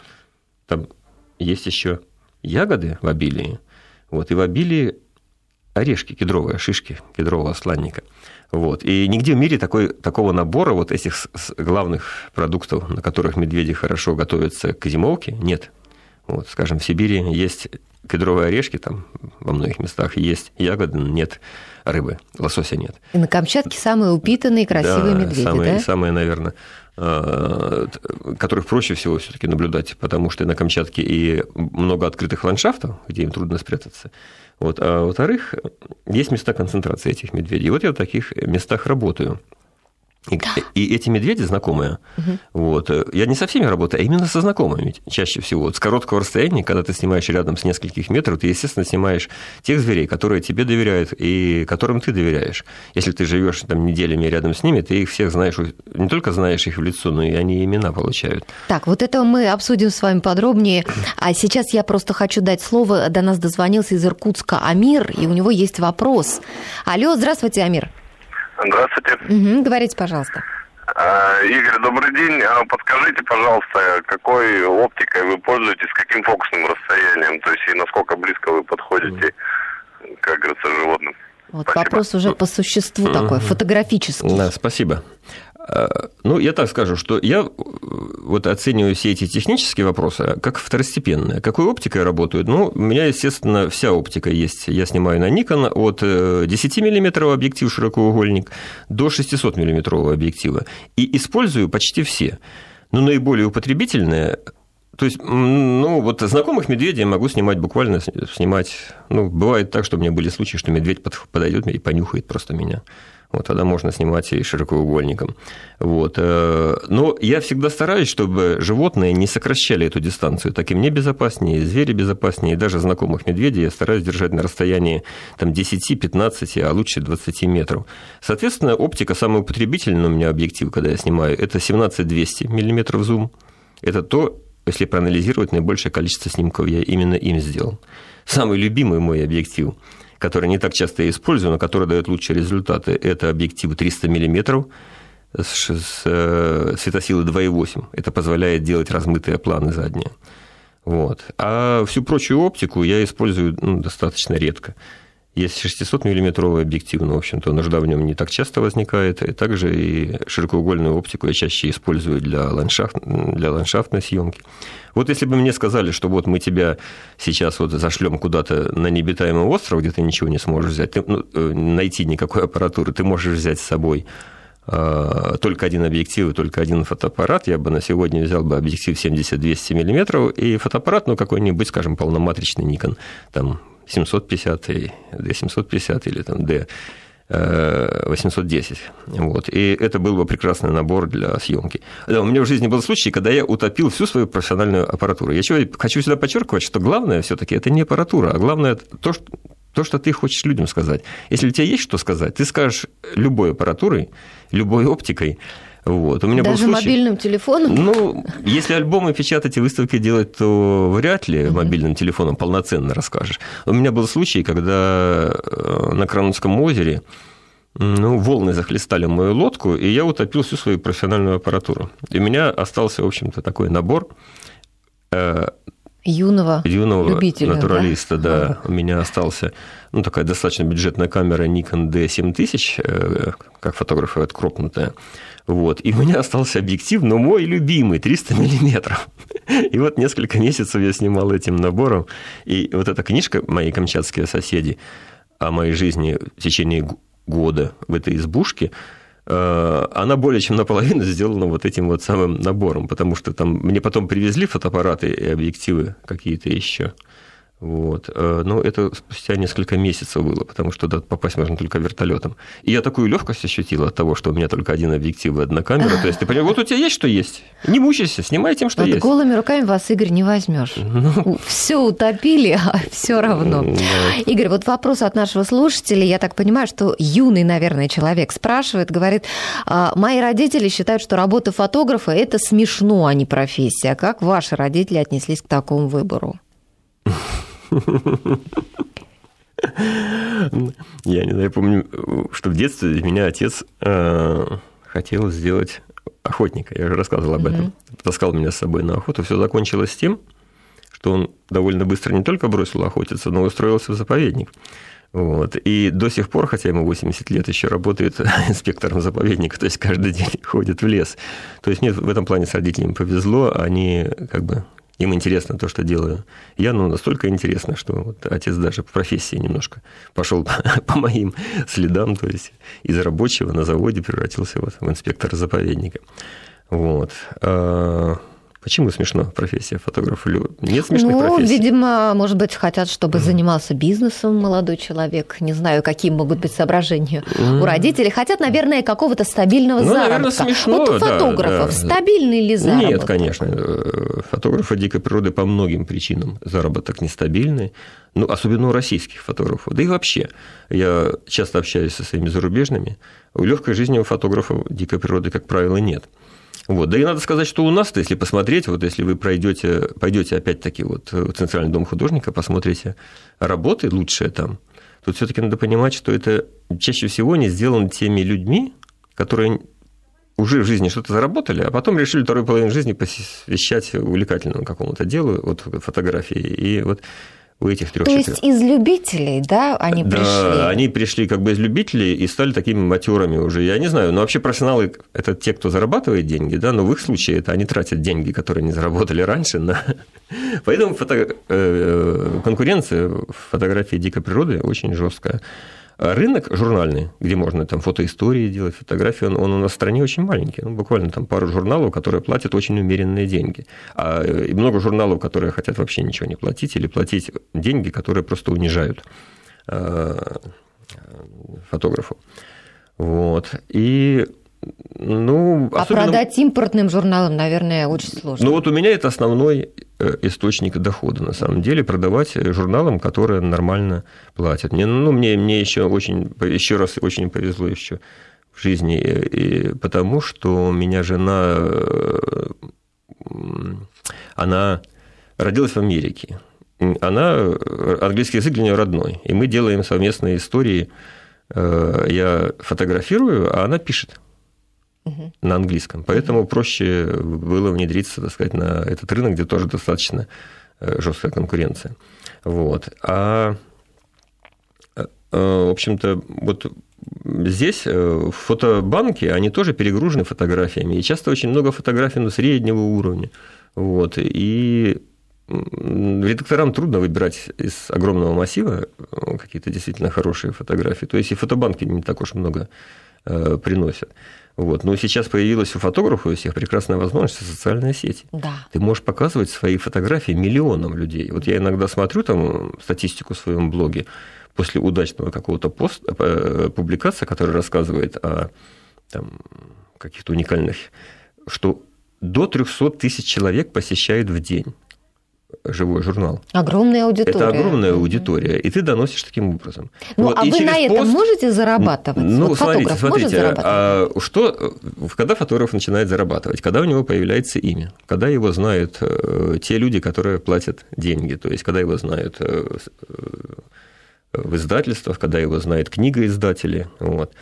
там есть еще ягоды в обилии. Вот, и в обилии орешки кедровые, шишки кедрового сланника. Вот. И нигде в мире такой, такого набора вот этих главных продуктов, на которых медведи хорошо готовятся к зимовке, нет. Вот, скажем, в Сибири есть кедровые орешки, там во многих местах есть ягоды, нет рыбы, лосося нет. И на Камчатке самые упитанные красивые да, медведи, самые, да? Самые, наверное, э, которых проще всего все-таки наблюдать, потому что на Камчатке и много открытых ландшафтов, где им трудно спрятаться. Вот. А во-вторых, есть места концентрации этих медведей. И вот я в таких местах работаю. И, да. и эти медведи знакомые. Угу. Вот. Э, я не со всеми работаю, а именно со знакомыми чаще всего. Вот с короткого расстояния, когда ты снимаешь рядом с нескольких метров, ты, естественно, снимаешь тех зверей, которые тебе доверяют и которым ты доверяешь. Если ты живешь там неделями рядом с ними, ты их всех знаешь, не только знаешь их в лицо, но и они имена получают. Так, вот это мы обсудим с вами подробнее. А сейчас я просто хочу дать слово. До нас дозвонился из Иркутска Амир, и у него есть вопрос. Алло, здравствуйте, Амир. Здравствуйте. Угу, говорите, пожалуйста. А, Игорь, добрый день. А, подскажите, пожалуйста, какой оптикой вы пользуетесь, каким фокусным расстоянием, то есть и насколько близко вы подходите, как говорится, животным? Вот спасибо. вопрос уже по существу такой, фотографический. Да, спасибо. А, ну, я так скажу, что я э, вот оцениваю все эти технические вопросы как второстепенные. Какой оптикой работают? Ну, у меня, естественно, вся оптика есть. Я снимаю на Nikon от 10 э, мм объектив широкоугольник до 600 мм объектива. И использую почти все. Но наиболее употребительные то есть, ну, вот знакомых медведей я могу снимать буквально, снимать, ну, бывает так, что у меня были случаи, что медведь подойдет и понюхает просто меня. Вот тогда можно снимать и широкоугольником. Вот. Э, но я всегда стараюсь, чтобы животные не сокращали эту дистанцию. Так и мне безопаснее, и звери безопаснее, и даже знакомых медведей я стараюсь держать на расстоянии там, 10-15, а лучше 20 метров. Соответственно, оптика самый употребительный у меня объектив, когда я снимаю, это 17-200 мм зум. Это то, если проанализировать наибольшее количество снимков, я именно им сделал. Самый любимый мой объектив – который не так часто я использую, но который дает лучшие результаты, это объективы 300 мм с э, светосилой 2,8. Это позволяет делать размытые планы задние. Вот. А всю прочую оптику я использую ну, достаточно редко. Есть 600 миллиметровый объектив, но, в общем-то, нужда в нем не так часто возникает. И также и широкоугольную оптику я чаще использую для, ландшафт, для ландшафтной съемки. Вот если бы мне сказали, что вот мы тебя сейчас вот зашлем куда-то на необитаемый остров, где ты ничего не сможешь взять, ты, ну, э, найти никакой аппаратуры, ты можешь взять с собой э, только один объектив и только один фотоаппарат, я бы на сегодня взял бы объектив 70-200 мм и фотоаппарат, ну, какой-нибудь, скажем, полноматричный Nikon, там, 750 и D750 или там D 810. Вот. И это был бы прекрасный набор для съемки. Да, у меня в жизни был случай, когда я утопил всю свою профессиональную аппаратуру. Я чего, хочу сюда подчеркивать, что главное все-таки это не аппаратура, а главное то, что то, что ты хочешь людям сказать. Если у тебя есть что сказать, ты скажешь любой аппаратурой, любой оптикой, вот. У меня Даже был случай... мобильным телефоном? Ну, если альбомы печатать и выставки делать, то вряд ли мобильным телефоном полноценно расскажешь. У меня был случай, когда э, на Кранутском озере ну, волны захлестали мою лодку, и я утопил всю свою профессиональную аппаратуру. И у меня остался, в общем-то, такой набор э, юного, юного любителя, натуралиста, да. да. У меня остался ну, такая достаточно бюджетная камера Nikon D7000, э, как фотографы откропнутая. Вот. И у меня остался объектив, но мой любимый, 300 миллиметров. И вот несколько месяцев я снимал этим набором. И вот эта книжка «Мои камчатские соседи» о моей жизни в течение года в этой избушке, э, она более чем наполовину сделана вот этим вот самым набором, потому что там мне потом привезли фотоаппараты и объективы какие-то еще. Вот. Э, но это спустя несколько месяцев было, потому что туда попасть можно только вертолетом. И я такую легкость ощутил от того, что у меня только один объектив и одна камера. То есть ты понимаешь, вот у тебя есть что есть. Не мучайся, снимай тем, что вот есть. Голыми руками вас, Игорь, не возьмешь. Ну... Все утопили, а все равно. Да. Игорь, вот вопрос от нашего слушателя. Я так понимаю, что юный, наверное, человек спрашивает, говорит, «А, мои родители считают, что работа фотографа – это смешно, а не профессия. Как ваши родители отнеслись к такому выбору? Я не знаю, я помню, что в детстве меня отец э, хотел сделать охотника. Я же рассказывал об этом. Таскал меня с собой на охоту. Все закончилось тем, что он довольно быстро не только бросил охотиться, но и устроился в заповедник. Вот. И до сих пор, хотя ему 80 лет, еще работает инспектором заповедника, то есть каждый день ходит в лес. То есть мне в этом плане с родителями повезло, они как бы им интересно то, что делаю я, ну, настолько интересно, что вот отец даже по профессии немножко пошел по моим следам, то есть из рабочего на заводе превратился вот в инспектора заповедника. Вот. Почему смешно профессия фотографа? Нет смешных ну, профессий? видимо, может быть, хотят, чтобы занимался бизнесом молодой человек. Не знаю, какие могут быть соображения у родителей. Хотят, наверное, какого-то стабильного ну, заработка. Наверное, смешно, вот у фотографов да, да. стабильный ли заработок? Нет, конечно. Фотографы дикой природы по многим причинам заработок нестабильный. Ну, особенно у российских фотографов. Да и вообще, я часто общаюсь со своими зарубежными. У легкой жизни у фотографов дикой природы, как правило, нет. Вот. Да и надо сказать, что у нас-то, если посмотреть, вот если вы пройдете, пойдете опять-таки вот в Центральный дом художника, посмотрите работы лучшие там, тут все-таки надо понимать, что это чаще всего не сделано теми людьми, которые уже в жизни что-то заработали, а потом решили вторую половину жизни посвящать увлекательному какому-то делу, вот фотографии. И вот у этих трех То есть из любителей, да, они да, пришли? Да, они пришли как бы из любителей и стали такими матерами уже. Я не знаю, но вообще профессионалы – это те, кто зарабатывает деньги, да, но в их случае это они тратят деньги, которые они заработали раньше. На... Поэтому фото... Э, конкуренция в фотографии дикой природы очень жесткая. Рынок журнальный, где можно там фотоистории делать, фотографии, он, он у нас в стране очень маленький. Ну, буквально там пару журналов, которые платят очень умеренные деньги. А, и много журналов, которые хотят вообще ничего не платить или платить деньги, которые просто унижают а, фотографу. Вот. И ну, а особенно... продать импортным журналам, наверное, очень сложно. Ну вот у меня это основной э, источник дохода, на самом деле, продавать журналам, которые нормально платят. Мне, ну, мне, мне еще очень, еще раз очень повезло еще в жизни, и потому что меня жена, э, она родилась в Америке. Она, э, английский язык для нее родной, и мы делаем совместные истории. Я фотографирую, а она пишет угу. на английском. Поэтому проще было внедриться, так сказать, на этот рынок, где тоже достаточно э, жесткая конкуренция. Вот. А, э, в общем-то, вот здесь э, фотобанки, они тоже перегружены фотографиями, и часто очень много фотографий на среднего уровня. Вот. И редакторам трудно выбирать из огромного массива какие-то действительно хорошие фотографии. То есть и фотобанки не так уж много приносят. Вот. Но сейчас появилась у фотографов у всех прекрасная возможность социальные сети. Да. Ты можешь показывать свои фотографии миллионам людей. Вот я иногда смотрю там статистику в своем блоге после удачного какого-то пост, э, публикации, которая рассказывает о там, каких-то уникальных, что до 300 тысяч человек посещают в день живой журнал. Огромная аудитория. Это огромная аудитория, и ты доносишь таким образом. Ну, вот, а вы на этом пост... можете зарабатывать? Ну, вот смотрите, смотрите, а что, когда фотограф начинает зарабатывать? Когда у него появляется имя, когда его знают э, те люди, которые платят деньги, то есть когда его знают э, в издательствах, когда его знают книгоиздатели, вот.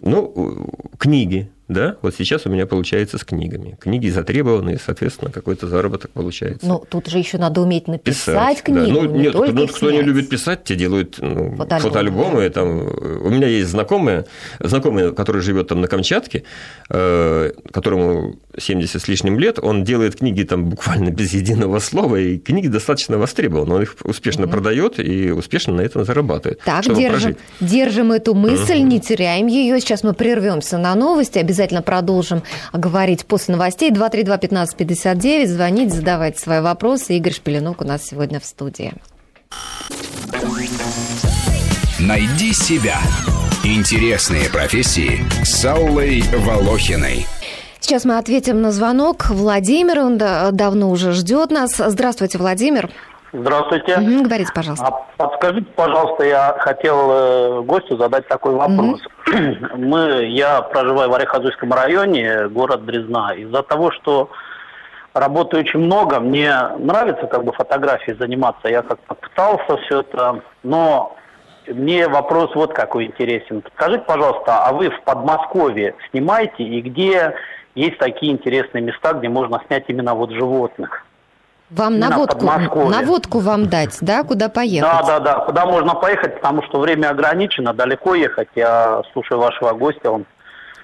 Ну, книги, да, вот сейчас у меня получается с книгами. Книги затребованы, соответственно, какой-то заработок получается. Ну, тут же еще надо уметь написать писать, книгу. Да. Ну, не нет, только ну, кто не любит писать, те делают ну, фотоальбомы. фотоальбомы там. У меня есть знакомые, знакомый, который живет там на Камчатке, э, которому 70 с лишним лет, он делает книги там буквально без единого слова, и книги достаточно востребованы. Он их успешно угу. продает и успешно на этом зарабатывает. Так, держим, держим эту мысль, угу. не теряем ее. Сейчас мы прервемся на новости, обязательно обязательно продолжим говорить после новостей. 232-1559, звоните, задавайте свои вопросы. Игорь Шпеленок у нас сегодня в студии. Найди себя. Интересные профессии с Аллой Волохиной. Сейчас мы ответим на звонок. Владимир, он давно уже ждет нас. Здравствуйте, Владимир. Здравствуйте. Угу, говорите, пожалуйста. А подскажите, пожалуйста, я хотел э, гостю задать такой вопрос. Угу. Мы, я проживаю в Орехозуйском районе, город Дрезна. Из-за того, что работаю очень много, мне нравится как бы фотографией заниматься. Я как-то пытался все это, но мне вопрос вот какой интересен. Скажите, пожалуйста, а вы в Подмосковье снимаете и где есть такие интересные места, где можно снять именно вот животных? Вам наводку, наводку вам дать, да, куда поехать? Да, да, да, куда можно поехать, потому что время ограничено, далеко ехать. Я слушаю вашего гостя, он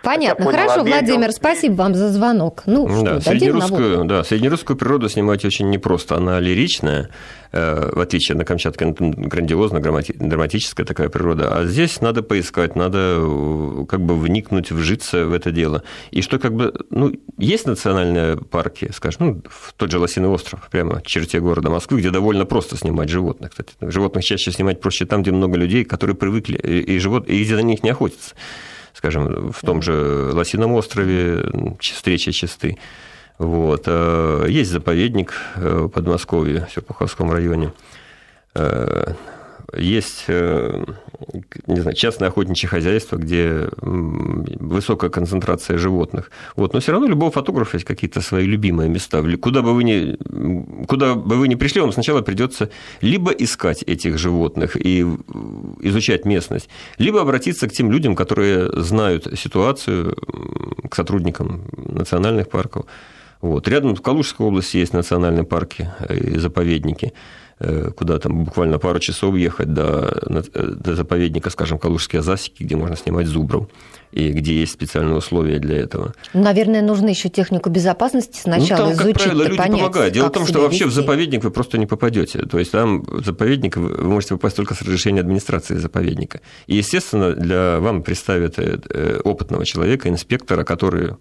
Понятно. Хорошо, Владимир, спасибо вам за звонок. Ну, да, что, среднерусскую, да, среднерусскую природу снимать очень непросто. Она лиричная, э, в отличие на Камчатке, грандиозно драматическая такая природа. А здесь надо поискать, надо э, как бы вникнуть, вжиться в это дело. И что как бы, ну, есть национальные парки, скажем, ну, в тот же Лосиный остров, прямо в черте города Москвы, где довольно просто снимать животных. Кстати, животных чаще снимать проще там, где много людей, которые привыкли, и, живот, и где на них не охотятся скажем, в том же Лосином острове встреча чисты. Вот. Э, есть заповедник э, в Подмосковье, в Серпуховском районе. Э, есть не знаю, частное охотничье хозяйство, где высокая концентрация животных. Вот. Но все равно у любого фотографа есть какие-то свои любимые места. Куда бы вы ни, куда бы вы ни пришли, вам сначала придется либо искать этих животных и изучать местность, либо обратиться к тем людям, которые знают ситуацию, к сотрудникам национальных парков. Вот. Рядом в Калужской области есть национальные парки и заповедники – Э, куда там буквально пару часов ехать до, до заповедника, скажем, Калужские засеки, где можно снимать зубров и где есть специальные условия для этого. Наверное, нужно еще технику безопасности сначала ну, там, изучить. Как правило, люди понять, помогают. Дело в том, что вообще в заповедник вы просто не попадете. То есть там заповедник вы можете попасть только с разрешения администрации заповедника. И, естественно, для вам представят э, э, опытного человека, инспектора, который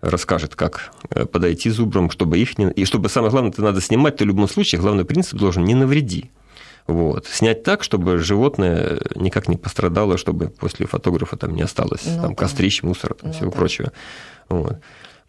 расскажет, как э, подойти зубрам, чтобы их не... И чтобы, самое главное, это надо снимать, то в любом случае главный принцип должен не навреди. Вот. Снять так, чтобы животное никак не пострадало, чтобы после фотографа там не осталось ну, там, да. кострищ, мусора, там, ну, всего да. прочего. Вот.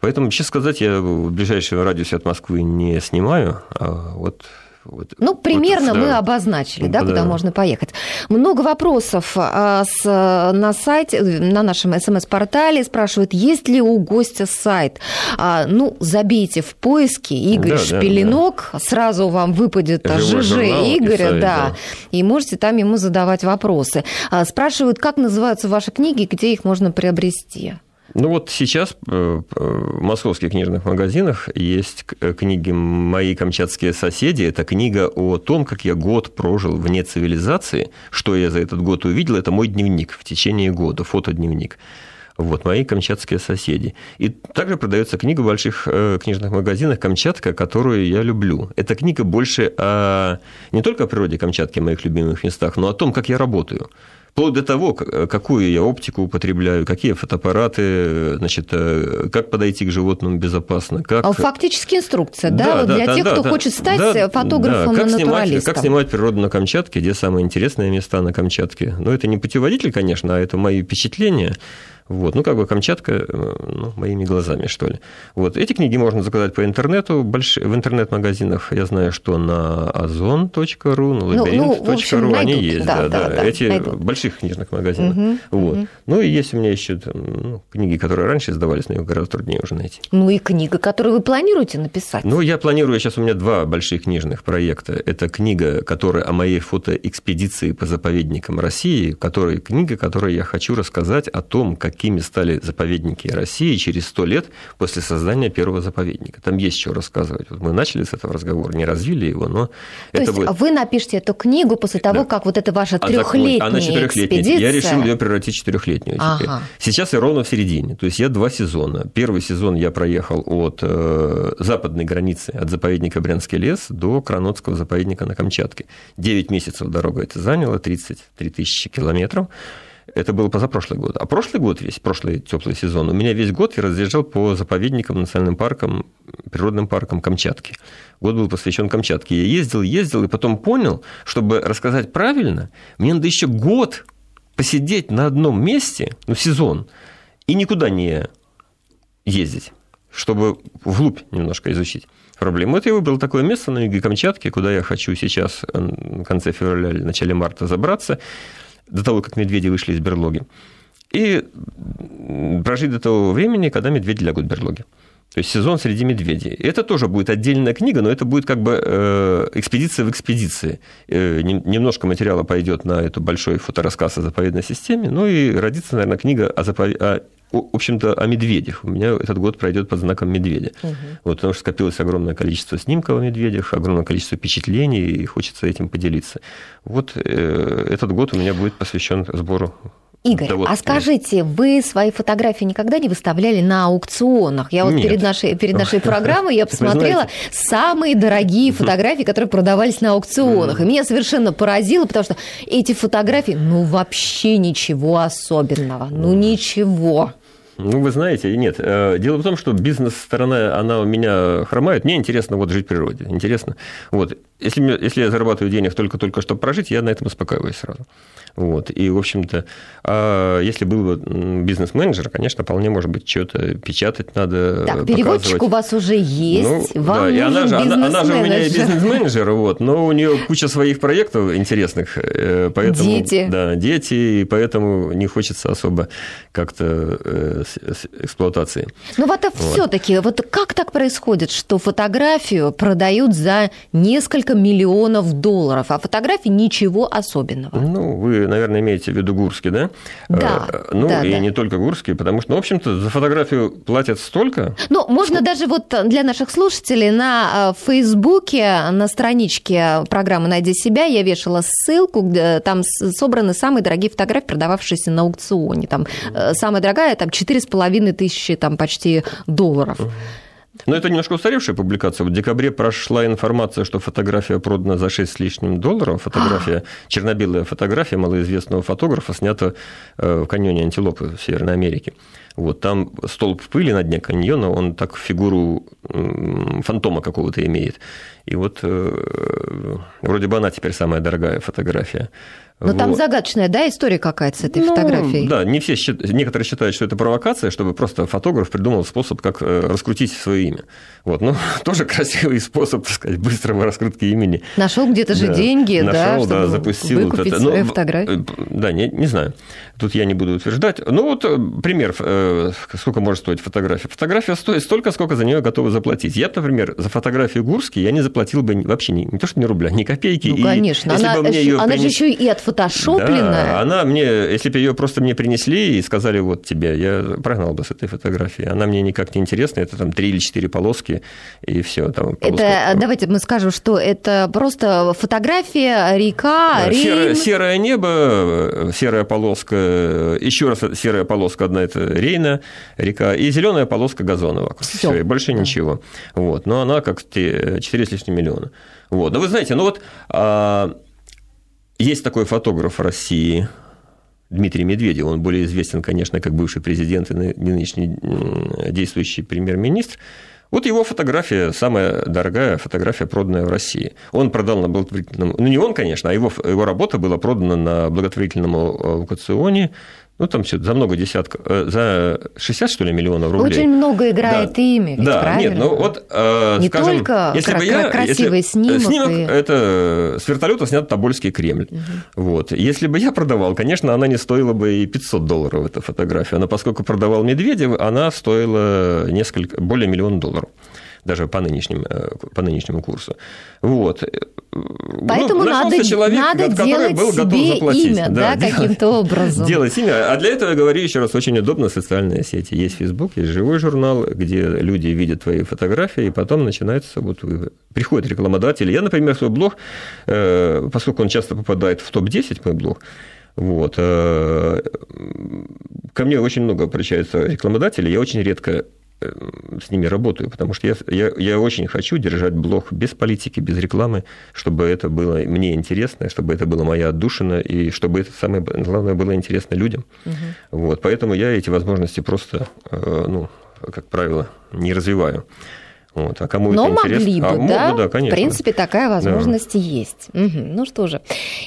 Поэтому, честно сказать, я в ближайшем радиусе от Москвы не снимаю, а вот вот, ну, примерно вот, да. мы обозначили, да, да, куда можно поехать. Много вопросов а, с, на сайте, на нашем смс-портале спрашивают, есть ли у гостя сайт. А, ну, забейте в поиске Игорь да, Шпеленок, да, да. сразу вам выпадет Живой ЖЖ Игоря, сайт, да, да, и можете там ему задавать вопросы. А, спрашивают, как называются ваши книги, где их можно приобрести. Ну вот сейчас э, в московских книжных магазинах есть э, книги «Мои камчатские соседи». Это книга о том, как я год прожил вне цивилизации. Что я за этот год увидел, это мой дневник в течение года, фотодневник. Вот, мои камчатские соседи. И также продается книга в больших э, книжных магазинах «Камчатка», которую я люблю. Эта книга больше о, не только о природе Камчатки, моих любимых местах, но о том, как я работаю вплоть до того, какую я оптику употребляю, какие фотоаппараты, значит, э, как подойти к животному безопасно. Как... А фактически инструкция, да, да, вот да для да, тех, да, кто да, хочет стать да, фотографом да, как и снимать, как снимать природу на Камчатке, где самые интересные места на Камчатке. Ну, это не путеводитель, конечно, а это мои впечатления. Вот, ну, как бы Камчатка э, ну, моими глазами, что ли. Вот, эти книги можно заказать по интернету, больш... в интернет-магазинах. Я знаю, что на ozon.ru, на labyrinth.ru ну, ну, они есть, да, да, да, да эти найдут. больших книжных магазинах. Угу, вот. Угу. Ну, и есть у меня еще там, ну, книги, которые раньше издавались, но их гораздо труднее уже найти. Ну, и книга, которую вы планируете написать? Ну, я планирую, сейчас у меня два больших книжных проекта. Это книга, которая о моей фотоэкспедиции по заповедникам России, которая, книга, которой я хочу рассказать о том, как какими стали заповедники России через сто лет после создания первого заповедника. Там есть что рассказывать. Вот мы начали с этого разговора, не развили его, но То это есть будет... вы напишите эту книгу после того, да. как вот это ваша трехлетняя Она четырехлетняя. Экспедиция... Я решил ее превратить в четырехлетнюю ага. Сейчас я ровно в середине. То есть я два сезона. Первый сезон я проехал от э, западной границы, от заповедника Брянский лес до Кранотского заповедника на Камчатке. Девять месяцев дорога это заняло, 33 тысячи километров. Это был позапрошлый год. А прошлый год весь, прошлый теплый сезон, у меня весь год я разъезжал по заповедникам, национальным паркам, природным паркам Камчатки. Год был посвящен Камчатке. Я ездил, ездил, и потом понял, чтобы рассказать правильно, мне надо еще год посидеть на одном месте, ну, сезон, и никуда не ездить, чтобы вглубь немножко изучить проблему. Вот я выбрал такое место на юге Камчатки, куда я хочу сейчас в конце февраля или начале марта забраться до того, как медведи вышли из берлоги, и прожить до того времени, когда медведи лягут в берлоги. То есть сезон среди медведей. Это тоже будет отдельная книга, но это будет как бы э, экспедиция в экспедиции. Э, немножко материала пойдет на эту большой фоторассказ о заповедной системе, ну и родится, наверное, книга о, запов... о в общем-то, о медведях. У меня этот год пройдет под знаком медведя. Угу. Вот, потому что скопилось огромное количество снимков о медведях, огромное количество впечатлений, и хочется этим поделиться. Вот э, этот год у меня будет посвящен сбору Игорь, Да вот, а скажите, вы свои фотографии никогда не выставляли на аукционах? Я вот Нет. перед нашей, перед нашей программой я посмотрела самые дорогие фотографии, которые продавались на аукционах. И меня совершенно поразило, потому что эти фотографии, ну, вообще ничего особенного. Ну, ничего. Ну, вы знаете, нет. Э, Дело в том, что бизнес-сторона, она у меня хромает. Мне интересно вот жить в природе. Интересно. Вот. Если, если я зарабатываю денег только-только, чтобы прожить, я на этом успокаиваюсь сразу. Вот. И, в общем-то, а если был бы бизнес-менеджер, конечно, вполне, может быть, что-то печатать надо, Так, переводчик у вас уже есть. Ну, Вам да, и она же, она, она же у меня бизнес-менеджер. вот, но у нее куча своих проектов интересных, э, поэтому... Дети. Да, дети, и поэтому не хочется особо как-то э, с- эксплуатации. Ну вот, все-таки, вот как так происходит, что фотографию продают за несколько миллионов долларов, а фотографии ничего особенного? Ну, вы, наверное, имеете в виду Гурский, да? Да, Э, Ну, да, и да. не только Гурский, потому что, ну, в общем-то, за фотографию платят столько, Ну, можно даже вот для наших слушателей на э, Фейсбуке, на страничке программы «Найди себя» я вешала ссылку, где там с- собраны самые дорогие фотографии, продававшиеся на аукционе. Там э, самая дорогая, там, четыре с половиной тысячи, там, почти долларов. Но это немножко устаревшая публикация. Вот в декабре прошла информация, что фотография продана за 6 с лишним долларов. Фотография, черно-белая фотография малоизвестного фотографа снята э, в каньоне Антилопы в Северной Америке. Вот, там столб пыли на дне каньона, он так фигуру фантома какого-то имеет. И вот э, вроде бы она теперь самая дорогая фотография. Но там Вот. загадочная, да, история какая-то с этой Ну, фотографией? Да, не все некоторые считают, что это провокация, чтобы просто фотограф придумал способ, как э, раскрутить свое имя. Вот, ну, тоже красивый способ, так сказать, быстрого раскрутки имени. Нашел где-то же Да, деньги, да, нашел, да, чтобы запустил вот выкупить это. свои Ну, фотографии. э, Да, не, не знаю. Тут я не буду утверждать. Ну, вот э, пример, сколько может стоить фотография. Фотография стоит столько, сколько за нее готовы заплатить. Я, например, за фотографию Гурски я не заплатил бы вообще ни, не то, что ни рубля, ни копейки. Ну, И конечно. если Она, бы мне её она же еще и отфотошопленная. да, она мне, если бы ее просто мне принесли и сказали, вот тебе, я прогнал бы с этой фотографии. Она мне никак не интересна, это там три или четыре полоски, и все. Там, полоска- Это, давайте мы скажем, что это просто фотография, река, Да, серое, серое небо, э, серая полоска, еще раз серая полоска одна это Рейна, река, и зеленая полоска газона вокруг. Всё, и больше ничего. Вот. Но она как те 4 с лишним миллиона. Вот. Но вы знаете, ну вот а, есть такой фотограф России, Дмитрий Медведев, он более известен, конечно, как бывший президент и ны- нынешний действующий премьер-министр. Вот его фотография, самая дорогая фотография, проданная в России. Он продал на благотворительном... Ну, не он, конечно, а его, его работа была продана на благотворительном аукционе. Ну, там все за много десятков... э, За 60, что ли, миллионов рублей. Очень много играет Да. имя, ведь, да, правильно? нет, ну вот, э, Не скажем, только если бы я, красивый если- снимок снимок и- это с вертолета снят Тобольский Кремль. Вот. Если бы я продавал, конечно, она не стоила бы и 500 долларов, эта фотография. Но поскольку продавал Медведев, она стоила несколько, более миллиона долларов даже по, нынешним, э, по нынешнему курсу. Вот. Поэтому Ну, надо, человек, надо делать был готов себе заплатить. имя, да, делать- каким-то образом. Делать имя. А для этого, я говорю еще раз, очень удобно социальные сети. Есть Facebook, есть живой журнал, где люди видят твои фотографии, и потом начинается вот приходят рекламодатели. Я, например, свой блог, э, поскольку он часто попадает в топ-10, мой блог, вот, э, ко мне очень много обращаются рекламодателей, я очень редко с ними работаю, потому что я, я, я очень хочу держать блог без политики, без рекламы, чтобы это было мне интересно, чтобы это была моя отдушина, и чтобы это самое главное было интересно людям. Вот, поэтому я эти возможности просто, э, ну, как правило, не развиваю. Вот, а кому Но это могли интересно? бы, А, да? могут, да, конечно. В принципе, такая возможность и есть. Мгм. Ну что же.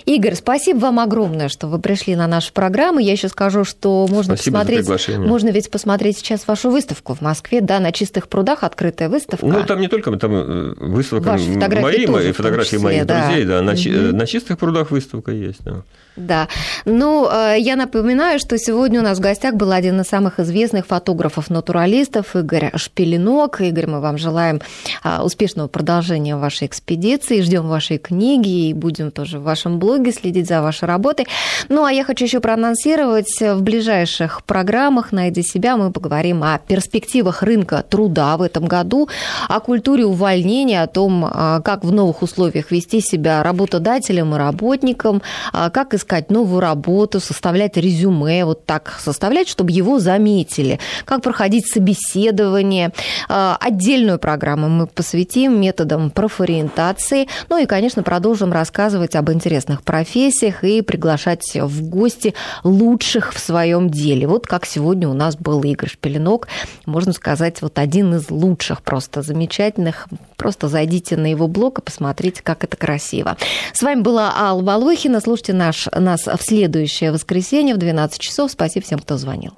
Игорь, спасибо вам огромное, что вы пришли на нашу программу. Я еще скажу, что можно Спасибо посмотреть... Можно ведь посмотреть сейчас вашу выставку в Москве, да, на чистых прудах открытая выставка. Ну, там не только, там э, выставка Ваши фотографии мои, тоже, том фотографии числе, моих да. друзей, да, на, Мгм. на чистых прудах выставка есть, да. Да. Ну, э, я напоминаю, что сегодня у нас в гостях был один из самых известных фотографов-натуралистов Игорь Шпилинок. Игорь, мы вам желаем желаем а, успешного продолжения вашей экспедиции, ждем вашей книги и будем тоже в вашем блоге следить за вашей работой. Ну, а я хочу еще проанонсировать, в ближайших программах «Найди себя» мы поговорим о перспективах рынка труда в этом году, о культуре увольнения, о том, а, как в новых условиях вести себя работодателем и работником, а, как искать новую работу, составлять резюме, вот так составлять, чтобы его заметили, как проходить собеседование. Отдельную программу мы посвятим методам профориентации, ну и, конечно, продолжим рассказывать об интересных профессиях и приглашать в гости лучших в своем деле. Вот как сегодня у нас был Игорь Шпеленок, можно сказать, вот один из лучших, просто замечательных. Просто зайдите на его блог и посмотрите, как это красиво. С вами была Алла Волохина. Слушайте наш, нас в следующее воскресенье в 12 часов. Спасибо всем, кто звонил.